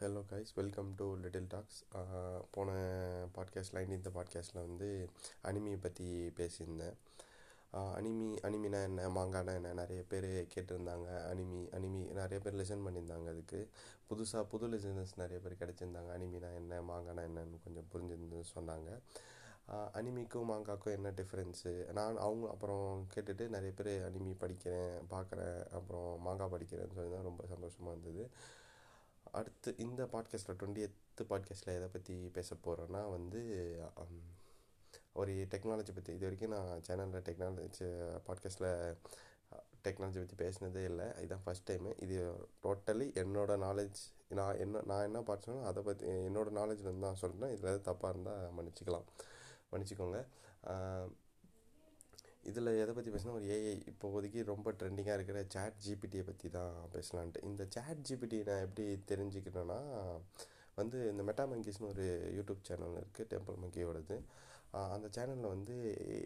Hello guys welcome to little talks போன பாட்காஸ்ட்டில் இந்த பாட்காஸ்ட்டில் வந்து அனிமியை பற்றி பேசியிருந்தேன். அனிமி அனிமினா என்ன? மாங்கானா என்ன? நிறைய பேர் கேட்டிருந்தாங்க. அனிமி அனிமி நிறைய பேர் லெசன் பண்ணியிருந்தாங்க அதுக்கு. புதுசாக புது லெசனஸ் நிறைய பேர் கிடச்சிருந்தாங்க. அனிமினா என்ன? மாங்கானா என்னன்னு கொஞ்சம் புரிஞ்சிருந்து சொன்னாங்க. அனிமிக்கும் மாங்காக்கும் என்ன டிஃப்ரென்ஸு நான் அவங்க அப்புறம் கேட்டுட்டு நிறைய பேர் அனிமி படிக்கிறேன் பார்க்குறேன் அப்புறம் மாங்கா படிக்கிறேன்னு சொல்லி தான் ரொம்ப சந்தோஷமாக இருந்தது. அடுத்து இந்த பாட்காஸ்ட்டில் டுவெண்ட்டி எத்து பாட்காஸ்ட்டில் எதை பற்றி பேச போகிறேன்னா வந்து ஒரு டெக்னாலஜி பற்றி இது வரைக்கும் நான் சேனலில் டெக்னாலஜி பாட்காஸ்ட்டில் டெக்னாலஜி பற்றி பேசினதே இல்லை. இதுதான் ஃபஸ்ட் டைமு இது டோட்டலி என்னோடய நாலேஜ் நான் என்ன நான் என்ன பார்த்தனோ அதை பற்றி என்னோடய நாலேஜ்லேருந்து தான் சொல்கிறேன் இதில் எதாவது தப்பாக இருந்தால் மன்னிச்சிக்கலாம். மன்னிச்சிக்கோங்க. இதில் எதை பற்றி பேசினா ஒரு ஏஐ இப்போதைக்கு ரொம்ப ட்ரெண்டிங்காக இருக்கிற சேட் ஜிபிடியை பற்றி தான் பேசலான்ட்டு. இந்த சேட் ஜிபிடி நான் எப்படி தெரிஞ்சுக்கிறேன்னா வந்து இந்த மெட்டாமங்கிஸ்னு ஒரு யூடியூப் சேனல் இருக்குது டெம்பிள் மங்கியோடது அந்த சேனலில் வந்து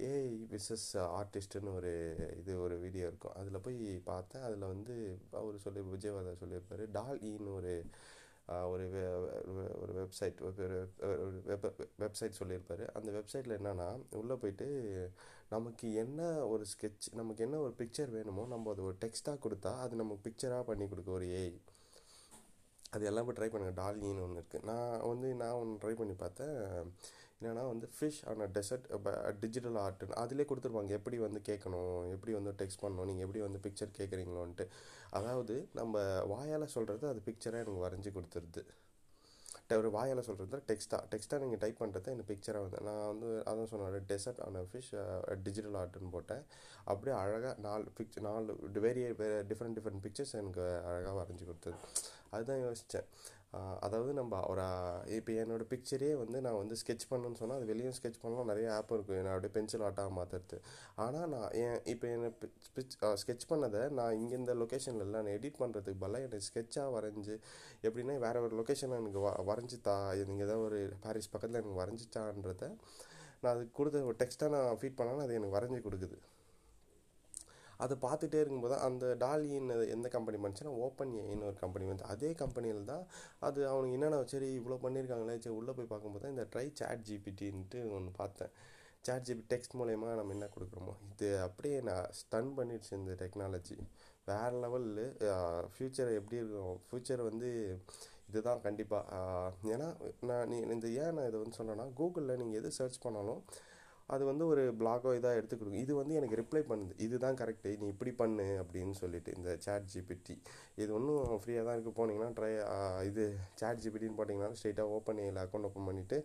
ஏஐ விசஸ் ஆர்டிஸ்ட்டுன்னு ஒரு இது ஒரு வீடியோ இருக்கும். அதில் போய் பார்த்தேன். அதில் வந்து அவர் சொல்லி விஜயவாதா சொல்லியிருப்பார் டால் ஈன்னு ஒரு ஒரு ஒரு வெப்சைட் ஒரு வெப் வெப்சைட் சொல்லியிருப்பார். அந்த வெப்சைட்டில் என்னென்னா உள்ளே போயிட்டு நமக்கு என்ன ஒரு ஸ்கெட்ச் நமக்கு என்ன ஒரு பிக்சர் வேணுமோ நம்ம அது ஒரு டெக்ஸ்ட்டாக கொடுத்தா அது நமக்கு பிக்சராக பண்ணி கொடுக்க ஒரு ஏஐ அது எல்லாம் போய் ட்ரை பண்ணுங்கள் டால்கின்னு ஒன்று இருக்குது நான் வந்து நான் ஒன்று ட்ரை பண்ணி பார்த்தேன். என்னென்னா வந்து fish on a desert digital ஆர்ட்டுன்னு அதிலே கொடுத்துருப்பாங்க எப்படி வந்து கேட்கணும் எப்படி வந்து டெக்ஸ்ட் பண்ணணும் நீங்கள் எப்படி வந்து பிக்சர் கேட்குறீங்களோன்ட்டு. அதாவது நம்ம வாயால் சொல்கிறது அது பிக்சராக எனக்கு வரைஞ்சி கொடுத்துருது. ஒரு வாயால் சொல்கிறது டெக்ஸ்ட்டாக டெக்ஸ்ட்டாக நீங்கள் டைப் பண்ணுறது எனக்கு பிக்சராக வந்து நான் வந்து அதான் சொன்னேன் desert on a fish digital ஆர்ட்டுன்னு போட்டேன். அப்படியே அழகாக நாலு பிக்சர் நாலு வேரிய வேறு டிஃப்ரெண்ட் டிஃப்ரெண்ட் பிக்சர்ஸ் எனக்கு அழகாக வரைஞ்சி கொடுத்தது. அதுதான் யோசித்தேன் அதாவது நம்ம ஒரு இப்போ என்னோடய பிக்சரே வந்து நான் வந்து ஸ்கெச் பண்ணணும்னு சொன்னால் அது வெளியும் ஸ்கெச் பண்ணலாம் நிறைய ஆப் இருக்குது நான் அப்படியே பென்சில் ஆட்டாக மாற்றுறது ஆனால் நான் என் இப்போ என்னை பிச் ஸ்கெச் பண்ணதை நான் இங்கே இந்த லொக்கேஷனில் இல்லை நான் எடிட் பண்ணுறதுக்கு பதிலாக என்னை ஸ்கெட்சாக வரைஞ்சி எப்படின்னா வேறு ஒரு லொக்கேஷனில் எனக்கு வ வரைஞ்சி தா நீங்கள் ஏதாவது ஒரு பாரிஸ் பக்கத்தில் எனக்கு வரைஞ்சிச்சான்றத நான் அதுக்கு கொடுத்த ஒரு டெக்ஸ்ட்டாக நான் ஃபீட் பண்ணாலும் அது எனக்கு வரைஞ்சி கொடுக்குது. அதை பார்த்துட்டே இருக்கும்போது அந்த டாலின் எந்த கம்பெனி பண்ணுச்சுன்னா ஓப்பன் ஏன்னு ஒரு கம்பெனி வந்து அதே கம்பெனியில் தான் அது அவனுக்கு என்னென்ன சரி இவ்வளோ பண்ணியிருக்காங்களே சரி உள்ளே போய் பார்க்கும்போது தான் இந்த ட்ரை சேட் ஜிபிடின்ட்டு ஒன்று பார்த்தேன். சாட் ஜிபி டெக்ஸ்ட் மூலயமா நம்ம என்ன கொடுக்குறோமோ இது அப்படியே நான் ஸ்டன் பண்ணிடுச்சு இந்த டெக்னாலஜி வேறு லெவலில் ஃப்யூச்சர் எப்படி இருக்கும் ஃப்யூச்சர் வந்து இதுதான் கண்டிப்பாக ஏன்னா நான் நீ இந்த ஏன் நான் இதை வந்து சொன்னேன்னா கூகுளில் நீங்கள் எது சர்ச் பண்ணாலும் அது வந்து ஒரு பிளாகோ இதாக எடுத்து கொடுக்கும் இது வந்து எனக்கு ரிப்ளை பண்ணுது. இதுதான் கரெக்டு நீ இப்படி பண்ணு அப்படின்னு சொல்லிட்டு இந்த சேட் ஜிபிடி இது ஒன்றும் ஃப்ரீயாக தான் இருக்குது போனீங்கன்னா ட்ரை இது சேட் ஜிபிடின்னு போட்டிங்கன்னா ஸ்ட்ரெயிட்டாக ஓப்பன் ஏயில் அக்கௌண்ட் ஓப்பன் பண்ணிவிட்டு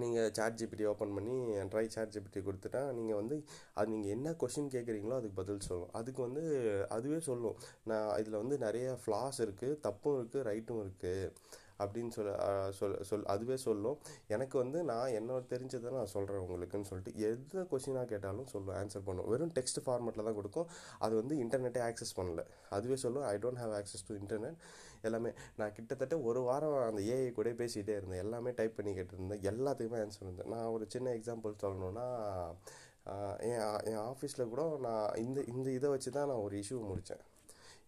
நீங்கள் சேட் ஜிபிடி ஓப்பன் பண்ணி ட்ரை சேட் ஜிபிடி கொடுத்துட்டா நீங்கள் வந்து அது நீங்கள் என்ன கொஷின் கேட்குறீங்களோ அதுக்கு பதில் சொல்லும். அதுக்கு வந்து அதுவே சொல்லும். நான் இதில் வந்து நிறைய ஃப்ளாஸ் இருக்குது தப்பும் இருக்குது ரைட்டும் இருக்குது அப்படின்னு சொல்ல சொல் சொல் அதுவே சொல்லும். எனக்கு வந்து நான் என்னோட தெரிஞ்சதை நான் சொல்கிறேன் உங்களுக்குன்னு சொல்லிட்டு எந்த கொஷினாக கேட்டாலும் சொல்லும் ஆன்சர் பண்ணும். வெறும் டெக்ஸ்ட் ஃபார்மெட்டில் தான் கொடுக்கும். அது வந்து இன்டர்நெட்டே ஆக்சஸ் பண்ணல. அதுவே சொல்லும் I don't have access to internet எல்லாமே நான் கிட்டத்தட்ட ஒரு வாரம் அந்த ஏஐ கூட பேசிகிட்டே இருந்தேன். எல்லாமே டைப் பண்ணி கேட்டிருந்தேன். எல்லாத்துக்குமே ஆன்சர் இருந்தேன் நான் ஒரு சின்ன எக்ஸாம்பிள் சொல்லணுன்னா என் என் ஆஃபீஸில் கூட நான் இந்த இந்த இதை வச்சு தான் நான் ஒரு இஷ்யூ முடித்தேன்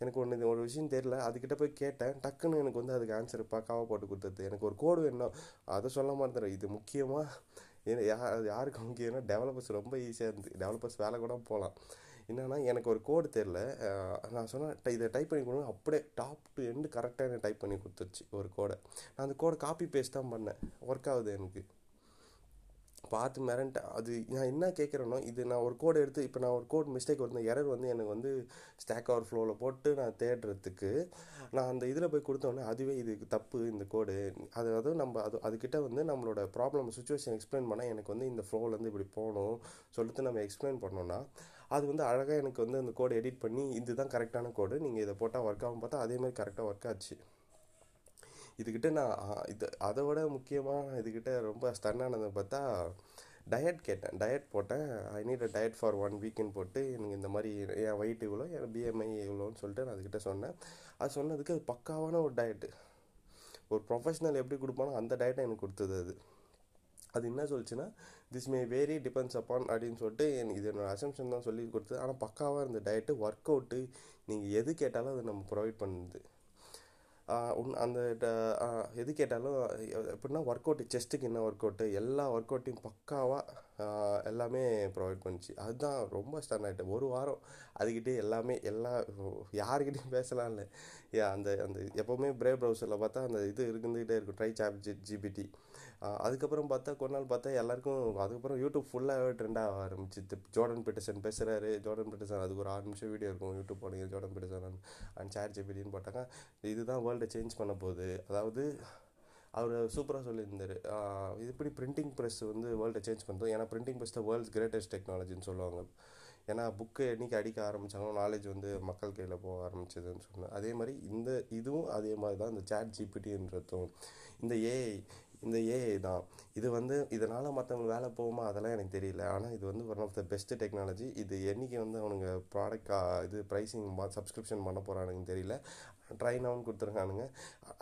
எனக்கு ஒன்று ஒரு விஷயம் தெரில அதுக்கிட்ட போய் கேட்டேன். டக்குன்னு எனக்கு வந்து அதுக்கு ஆன்சர் பக்காவாக போட்டு கொடுத்தது. எனக்கு ஒரு கோடு வேணும். அதை சொல்ல மாட்டேன் இது முக்கியமாக யார் யாருக்கு முக்கியம்னா டெவலப்பர்ஸ் ரொம்ப ஈஸியாக இருந்து டெவலப்பர்ஸ் வேலை கூட போகலாம் என்னென்னா எனக்கு ஒரு கோடு தெரில நான் சொன்னேன் இதை டைப் பண்ணி கொடுங்க. அப்படியே டாப் டு எண்டு கரெக்டாக எனக்கு டைப் பண்ணி கொடுத்துருச்சு ஒரு கோடை நான் அந்த கோடை காப்பி பேஸ்ட் தான் பண்ணேன். ஒர்க் ஆகுது எனக்கு. பார்த்து மிரண்டேன் அது நான் என்ன கேட்குறேனோ இது நான் ஒரு கோடு எடுத்து இப்போ நான் ஒரு கோட் மிஸ்டேக் வந்து எரர் வந்து எனக்கு வந்து ஸ்டாக் ஓவர் ஃப்ளோவில் போட்டு நான் தேடுறதுக்கு நான் அந்த இதில் போய் கொடுத்தோன்னே அதுவே இது தப்பு இந்த கோடு அதாவது நம்ம அது அதுக்கிட்ட வந்து நம்மளோட ப்ராப்ளம் சுச்சுவேஷன் எக்ஸ்பிளைன் பண்ணால் எனக்கு வந்து இந்த ஃப்ளோவிலேருந்து இப்படி போகணும் சொல்லிட்டு நம்ம எக்ஸ்பிளைன் பண்ணோன்னா அது வந்து அழகாக எனக்கு வந்து அந்த கோடு எடிட் பண்ணி இதுதான் கரெக்டான கோடு நீங்கள் இதை போட்டால் ஒர்க் ஆகும் பார்த்தா அதேமாதிரி கரெக்டாக ஒர்க் ஆச்சு. இதுக்கிட்ட நான் இது அதை விட முக்கியமாக இதுக்கிட்ட ரொம்ப ஸ்டன்னானதை பார்த்தா டயட் கேட்டேன். டயட் போட்டேன். I need a diet for one வீக்குன்னு போட்டு எனக்கு இந்த மாதிரி என் வெயிட் இவ்வளோ என் பிஎம்ஐ இவ்வளோன்னு சொல்லிட்டு நான் அதுக்கிட்ட சொன்னேன். அது சொன்னதுக்கு அது பக்காவான ஒரு டயட்டு ஒரு ப்ரொஃபஷனல் எப்படி கொடுப்பானோ அந்த டயட்டை எனக்கு கொடுத்தது அது. அது என்ன சொல்லிச்சுன்னா this may very depends upon அப்படின்னு சொல்லிட்டு எனக்கு இது என்னோடய அசம்ஷன் தான் சொல்லி கொடுத்தது. ஆனால் பக்காவாக இருந்த டயட்டு ஒர்க் அவுட்டு நீங்கள் எது கேட்டாலும் அதை நம்ம ப்ரொவைட் பண்ணுது. உன் அந்த எது கேட்டாலும் எப்படின்னா ஒர்க் அவுட்டு செஸ்ட்டுக்கு என்ன ஒர்க் அவுட்டு எல்லா ஒர்க் அவுட்டையும் பக்காவாக எல்லாமே ப்ரொவைட் பண்ணிச்சு. அதுதான் ரொம்ப ஸ்டன் ஆகிட்டேன் ஒரு வாரம் அதுக்கிட்டே எல்லாமே எல்லா யாருக்கிட்டையும் பேசலாம் இல்லை. அந்த அந்த எப்போவுமே ப்ரே ப்ரௌசரில் பார்த்தா அந்த இது இருந்துக்கிட்டே இருக்கும். ட்ரை சாப் ஜி ஜிபிடி அதுக்கப்புறம் பார்த்தா கொஞ்ச நாள் பார்த்தா எல்லாருக்கும் அதுக்கப்புறம் யூடியூப் ஃபுல்லாகவே ட்ரெண்ட் ஆக ஆரம்பிச்சு. ஜோர்டன் பீட்டர்சன் பேசுகிறாரு ஜோர்டன் பீட்டர்சன் அதுக்கு ஒரு ஆறு நிமிஷம் வீடியோ இருக்கும். யூடியூப் போனீங்க ஜோர்டன் பீட்டர்சன் அண்ட் சேர் ஜிபிடின்னு போட்டாங்க. இதுதான் வேர்ல்டை சேஞ்ச் பண்ண போகுது. அதாவது அவர் சூப்பராக சொல்லியிருந்தார். இது எப்படி பிரிண்டிங் ப்ரெஸ் வந்து வேர்ல்டை சேஞ்ச் பண்ணுறது ஏன்னா பிரிண்டிங் ப்ரெஸ் தான் வேர்ல்ட்ஸ் கிரேட்டஸ்ட் டெக்னாலஜின்னு சொல்லுவாங்க. ஏன்னா புக்கு என்னைக்கு அடிக்க ஆரம்பித்தாங்களோ நாலேஜ் வந்து மக்கள் கையில் போக ஆரம்பிச்சதுன்னு சொன்னேன் அதே மாதிரி இந்த இதுவும் அதே மாதிரி தான் இந்த சேட் ஜிபிடின்றதும் இந்த ஏஐ இந்த ஏஐ தான். இது வந்து இதனால் மற்றவங்க வேலை போகுமா? அதெல்லாம் எனக்கு தெரியல. ஆனால் இது வந்து one of the best technology இது என்னைக்கு வந்து அவனுங்க ப்ராடக்ட் இது ப்ரைஸிங் சப்ஸ்கிரிப்ஷன் பண்ண போகிறானுங்கன்னு தெரியல. ட்ரைனாகவும் கொடுத்துருக்கானுங்க.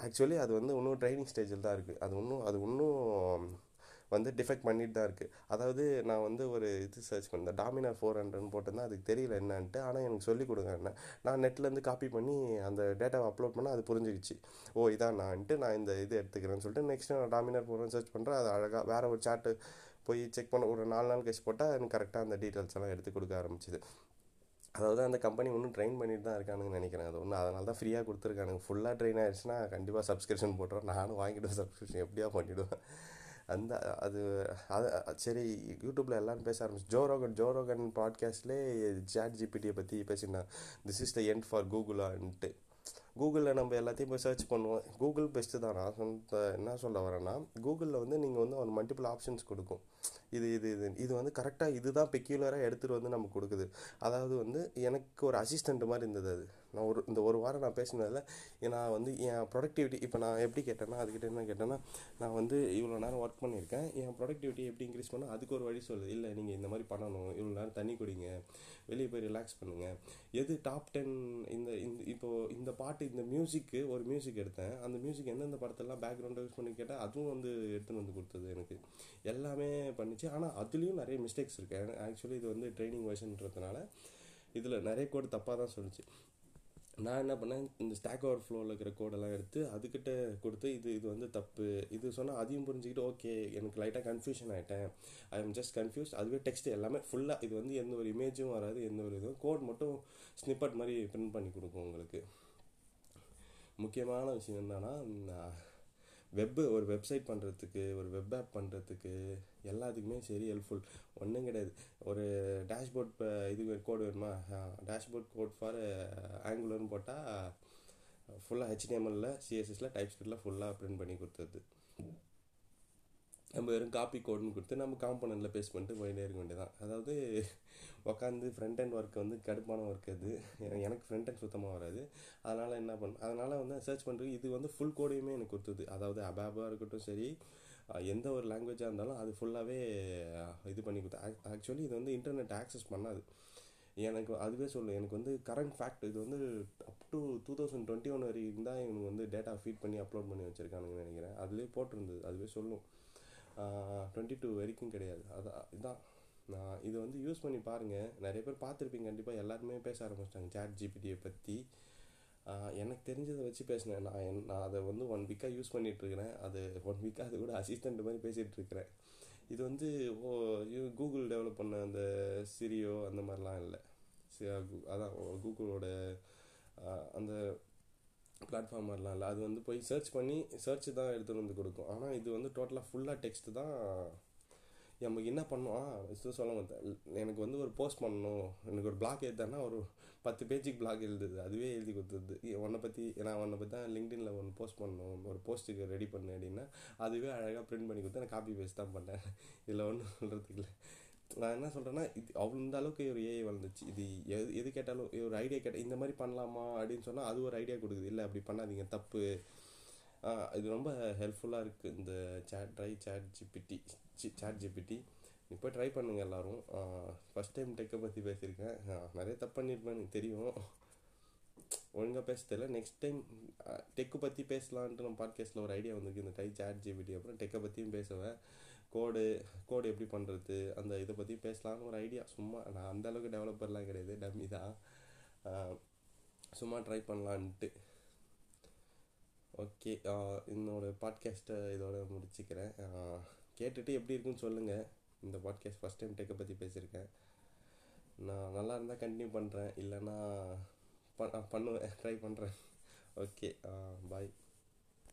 ஆக்சுவலி அது வந்து இன்னும் ட்ரைனிங் ஸ்டேஜில் தான் இருக்குது அது இன்னும் அது இன்னும் வந்து டிஃபெக்ட் பண்ணிட்டு தான் இருக்குது அதாவது நான் வந்து ஒரு இது சர்ச் பண்ணேன் டாமினார் ஃபோர் ஹண்ட்ரட்னு போட்டிருந்தேன். அதுக்கு தெரியல என்னன்ட்டு ஆனால் எனக்கு சொல்லிக் கொடுங்க என்ன. நான் நெட்லேருந்து காப்பி பண்ணி அந்த டேட்டாவை அப்லோட் பண்ணால் அது புரிஞ்சிக்கிச்சு. ஓ இதான் நான்ட்டு நான் இந்த இது எடுத்துக்கிறேன்னு சொல்லிட்டு நெக்ஸ்ட் நான் டாமினார் ஃபோர் சர்ச் பண்ணுறேன் அது அழகாக வேறு ஒரு சார்ட்டு போய் செக் பண்ண ஒரு நாலு நாள் கழிச்சு போட்டால் எனக்கு கரெக்டாக அந்த டீட்டெயில்ஸ் எல்லாம் எடுத்து கொடுக்க ஆரம்பிச்சிது. அதாவது அந்த கம்பெனி இன்னும் ட்ரெயின் பண்ணிட்டு தான் இருக்கானுங்கன்னு நினைக்கிறேன். அது ஒன்று அதனால தான் ஃப்ரீயாக கொடுத்துருக்கானுங்க. ஃபுல்லாக ட்ரெயின் ஆயிடுச்சுன்னா கண்டிப்பாக சப்ஸ்கிரிப்ஷன் போட்டுருவேன் நானும் வாங்கிடுவேன் சப்ஸ்கிரிப்ஷன் எப்படியா பண்ணிவிடுவேன் அந்த அது அது சரி யூடியூப்பில் எல்லாரும் பேச ஆரம்பிச்சு ஜோரோகன் ஜோரோகன் பாட்காஸ்ட்லேயே சாட் ஜிபிடியை பற்றி பேசியிருந்தாங்க. This is the end for கூகுளான்ட்டு கூகுளில் நம்ம எல்லாத்தையும் போய் சர்ச் பண்ணுவோம். கூகுள் பெஸ்ட்டு தான். நான் சொன்ன என்ன சொல்ல வரேன்னா கூகுளில் வந்து நீங்கள் வந்து ஒரு மல்டிபிள் ஆப்ஷன்ஸ் கொடுக்கும். இது இது இது. இது வந்து கரெக்டாக இதுதான் பெக்யூலராக எடுத்துகிட்டு வந்து நமக்கு கொடுக்குது. அதாவது வந்து எனக்கு ஒரு அசிஸ்டண்ட் மாதிரி இருந்தது அது. நான் ஒரு இந்த ஒரு வாரம் நான் பேசினதில் நான் வந்து என் ப்ரொடக்டிவிட்டி இப்போ நான் எப்படி கேட்டேன்னா அதுக்கிட்ட என்ன கேட்டேன்னா நான் வந்து இவ்வளோ நேரம் ஒர்க் பண்ணியிருக்கேன் என் ப்ரொடக்டிவிட்டி எப்படி இன்க்ரீஸ் பண்ணால் அதுக்கு ஒரு வழி சொல்லுது. இல்லை நீங்கள் இந்த மாதிரி பண்ணணும் இவ்வளோ நேரம் தண்ணி குடிங்க வெளியே போய் ரிலாக்ஸ் பண்ணுங்கள் எது டாப் டென் இந்த இந்த இப்போது இந்த பாட்டு இந்த மியூசிக்கு ஒரு மியூசிக் எடுத்தேன். அந்த மியூசிக் எந்தெந்த படத்தெல்லாம் பேக்ரவுண்டை யூஸ் பண்ணி கேட்டால் அதுவும் வந்து எடுத்துன்னு வந்து கொடுத்தது எனக்கு. எல்லாமே பண்ணிச்சு. ஆனால் அதுலேயும் நிறைய மிஸ்டேக்ஸ் இருக்கேன் ஆக்சுவலி இது வந்து ட்ரைனிங் வெர்ஷன்றதுனால இதில் நிறைய கோடு தப்பாக தான் சொல்லிச்சு. நான் என்ன பண்ணேன் இந்த ஸ்டாக் ஓவர் ஃப்ளோவில் இருக்கிற கோடெல்லாம் எடுத்து அதுக்கிட்ட கொடுத்து இது இது வந்து தப்பு. இது சொன்னால் அதையும் புரிஞ்சுக்கிட்டு ஓகே எனக்கு லைட்டாக கன்ஃபியூஷன் ஆகிட்டேன் ஐ எம் ஜஸ்ட் கன்ஃபியூஸ் அதுவே டெக்ஸ்ட் எல்லாமே ஃபுல்லாக இது வந்து எந்த ஒரு இமேஜும் வராது எந்த ஒரு இதுவும். கோட் மட்டும் ஸ்னிப்பட் மாதிரி பிரிண்ட் பண்ணி கொடுக்கும் உங்களுக்கு. முக்கியமான விஷயம் என்னன்னா வெப்பு ஒரு வெப்சைட் பண்ணுறதுக்கு ஒரு வெப் ஆப் பண்ணுறதுக்கு எல்லாத்துக்குமே சரி ஹெல்ப்ஃபுல் ஒன்றும் கிடையாது. ஒரு டேஷ்போர்ட் இது கோடு வேணுமா? டேஷ்போர்ட் கோட் ஃபார் ஆங்குலர்னு போட்டால் ஃபுல்லாக ஹெச்டிஎம்எல்ல சிஎஸ்எஸில் டைப் ஸ்கிரிப்டில் ஃபுல்லாக பிரிண்ட் பண்ணி கொடுத்துருது நம்ம வெறும் காப்பி கோடுன்னு கொடுத்து நம்ம காம்பனண்ட்டில் பேஸ்ட் பண்ணிட்டு போயிட்டே இருக்க வேண்டியதான் அதாவது உட்காந்து ஃப்ரண்ட் அண்ட் ஒர்க் வந்து கடுப்பான ஒர்க் அது. எனக்கு ஃப்ரண்ட் ஹேண்ட் சுத்தமாக வராது. அதனால் என்ன பண்ண அதனால் வந்து சர்ச் பண்ணுறது இது வந்து ஃபுல் கோடையுமே எனக்கு கொடுத்தது. அதாவது அபாபாக இருக்கட்டும் சரி எந்த ஒரு லாங்குவேஜாக இருந்தாலும் அது ஃபுல்லாகவே இது பண்ணி கொடுத்தேன் ஆக்சுவலி இது வந்து இன்டர்நெட் ஆக்சஸ் பண்ணாது. எனக்கு அதுவே சொல்லு எனக்கு வந்து கரண்ட் ஃபேக்ட் இது வந்து up to two thousand twenty one வரைக்கும் தான் இவனுக்கு வந்து டேட்டா ஃபீட் பண்ணி அப்லோட் பண்ணி வச்சுருக்கானுங்கன்னு நினைக்கிறேன். அதுலேயே போட்டிருந்தது. அதுவே சொல்லும். டுவெண்ட்டி டூ வரைக்கும் கிடையாது. அதான் இதுதான் நான் இது வந்து யூஸ் பண்ணி பாருங்கள் நிறைய பேர் பார்த்துருப்பீங்க. கண்டிப்பாக எல்லாருமே பேச ஆரம்பிச்சிட்டாங்க. சாட் ஜிபிடியை பற்றி எனக்கு தெரிஞ்சதை வச்சு பேசினேன். நான் என் நான் அதை வந்து ஒன் வீக்காக யூஸ் பண்ணிகிட்ருக்கிறேன் அது ஒன் வீக்காக அது கூட அசிஸ்டண்ட் மாதிரி பேசிகிட்ருக்கிறேன் இது வந்து ஓ கூகுள் டெவலப் பண்ண அந்த சிரியோ அந்த மாதிரிலாம் இல்லை. அதான் கூகுளோட அந்த பிளாட்ஃபார்ம் மாதிரிலாம் இல்லை அது வந்து போய் சர்ச் பண்ணி சர்ச் தான் எடுத்துகிட்டு வந்து கொடுக்கும். ஆனால் இது வந்து டோட்டலாக ஃபுல்லாக டெக்ஸ்ட் தான். நமக்கு என்ன பண்ணுவோம் இது சொல்ல மாட்டேன் எனக்கு வந்து ஒரு போஸ்ட் பண்ணணும். எனக்கு ஒரு பிளாக் எழுதானா ஒரு பத்து பேஜுக்கு பிளாக் எழுதுது. அதுவே எழுதி கொடுத்துருது உன்னை பற்றி நான் உன்னை பற்றி தான் லிங்க்டின்ல ஒன்று போஸ்ட் பண்ணணும். ஒரு போஸ்ட்டுக்கு ரெடி பண்ணு அப்படின்னா அதுவே அழகாக பிரிண்ட் பண்ணி கொடுத்து நான் காப்பி பேஸ்ட் தான் பண்ணேன். இதில் ஒன்றும் சொல்கிறதுக்கு இல்லை. நான் என்ன சொல்கிறேன்னா இது அவ்வளோ இந்த அளவுக்கு ஒரு ஏஐ வளர்ந்துச்சு. இது எது எது கேட்டாலும் ஒரு ஐடியா கேட்டால் இந்த மாதிரி பண்ணலாமா அப்படின்னு சொன்னால் அது ஒரு ஐடியா கொடுக்குது. இல்லை அப்படி பண்ணாதீங்க தப்பு. இது ரொம்ப ஹெல்ப்ஃபுல்லாக இருக்குது இந்த chat try chat GPT chat GPT இப்போ ட்ரை பண்ணுங்கள் எல்லோரும். ஃபஸ்ட் டைம் டெக்கை பற்றி பேசியிருக்கேன். நிறைய தப்பு பண்ணியிருப்பேன் எனக்கு தெரியும். ஒழுங்காக பேச தெரியல. நெக்ஸ்ட் டைம் டெக்கு பற்றி பேசலான்ட்டு நம்ம பாட்காஸ்ட்டில் ஒரு ஐடியா வந்திருக்கு. இந்த டை சேட் ஜிபிடி அப்புறம் டெக்கை பற்றியும் பேசுவேன். கோடு கோடு எப்படி பண்ணுறது அந்த இதை பற்றி பேசலாம்னு ஒரு ஐடியா சும்மா நான் அந்தளவுக்கு டெவலப்பர்லாம் கிடையாது. டம்மி தான். சும்மா ட்ரை பண்ணலான்ட்டு. ஓகே என்னோட பாட்காஸ்ட்டை இதோட முடிச்சுக்கிறேன். கேட்டுட்டு எப்படி இருக்குன்னு சொல்லுங்கள் இந்த பாட்காஸ்ட் ஃபஸ்ட் டைம் டெக்கை பற்றி பேசியிருக்கேன். நான் நல்லா இருந்தால் கண்டினியூ பண்ணுறேன் இல்லைன்னா ப பண்ணுவேன் ட்ரை பண்ணுறேன் ஓகே பாய்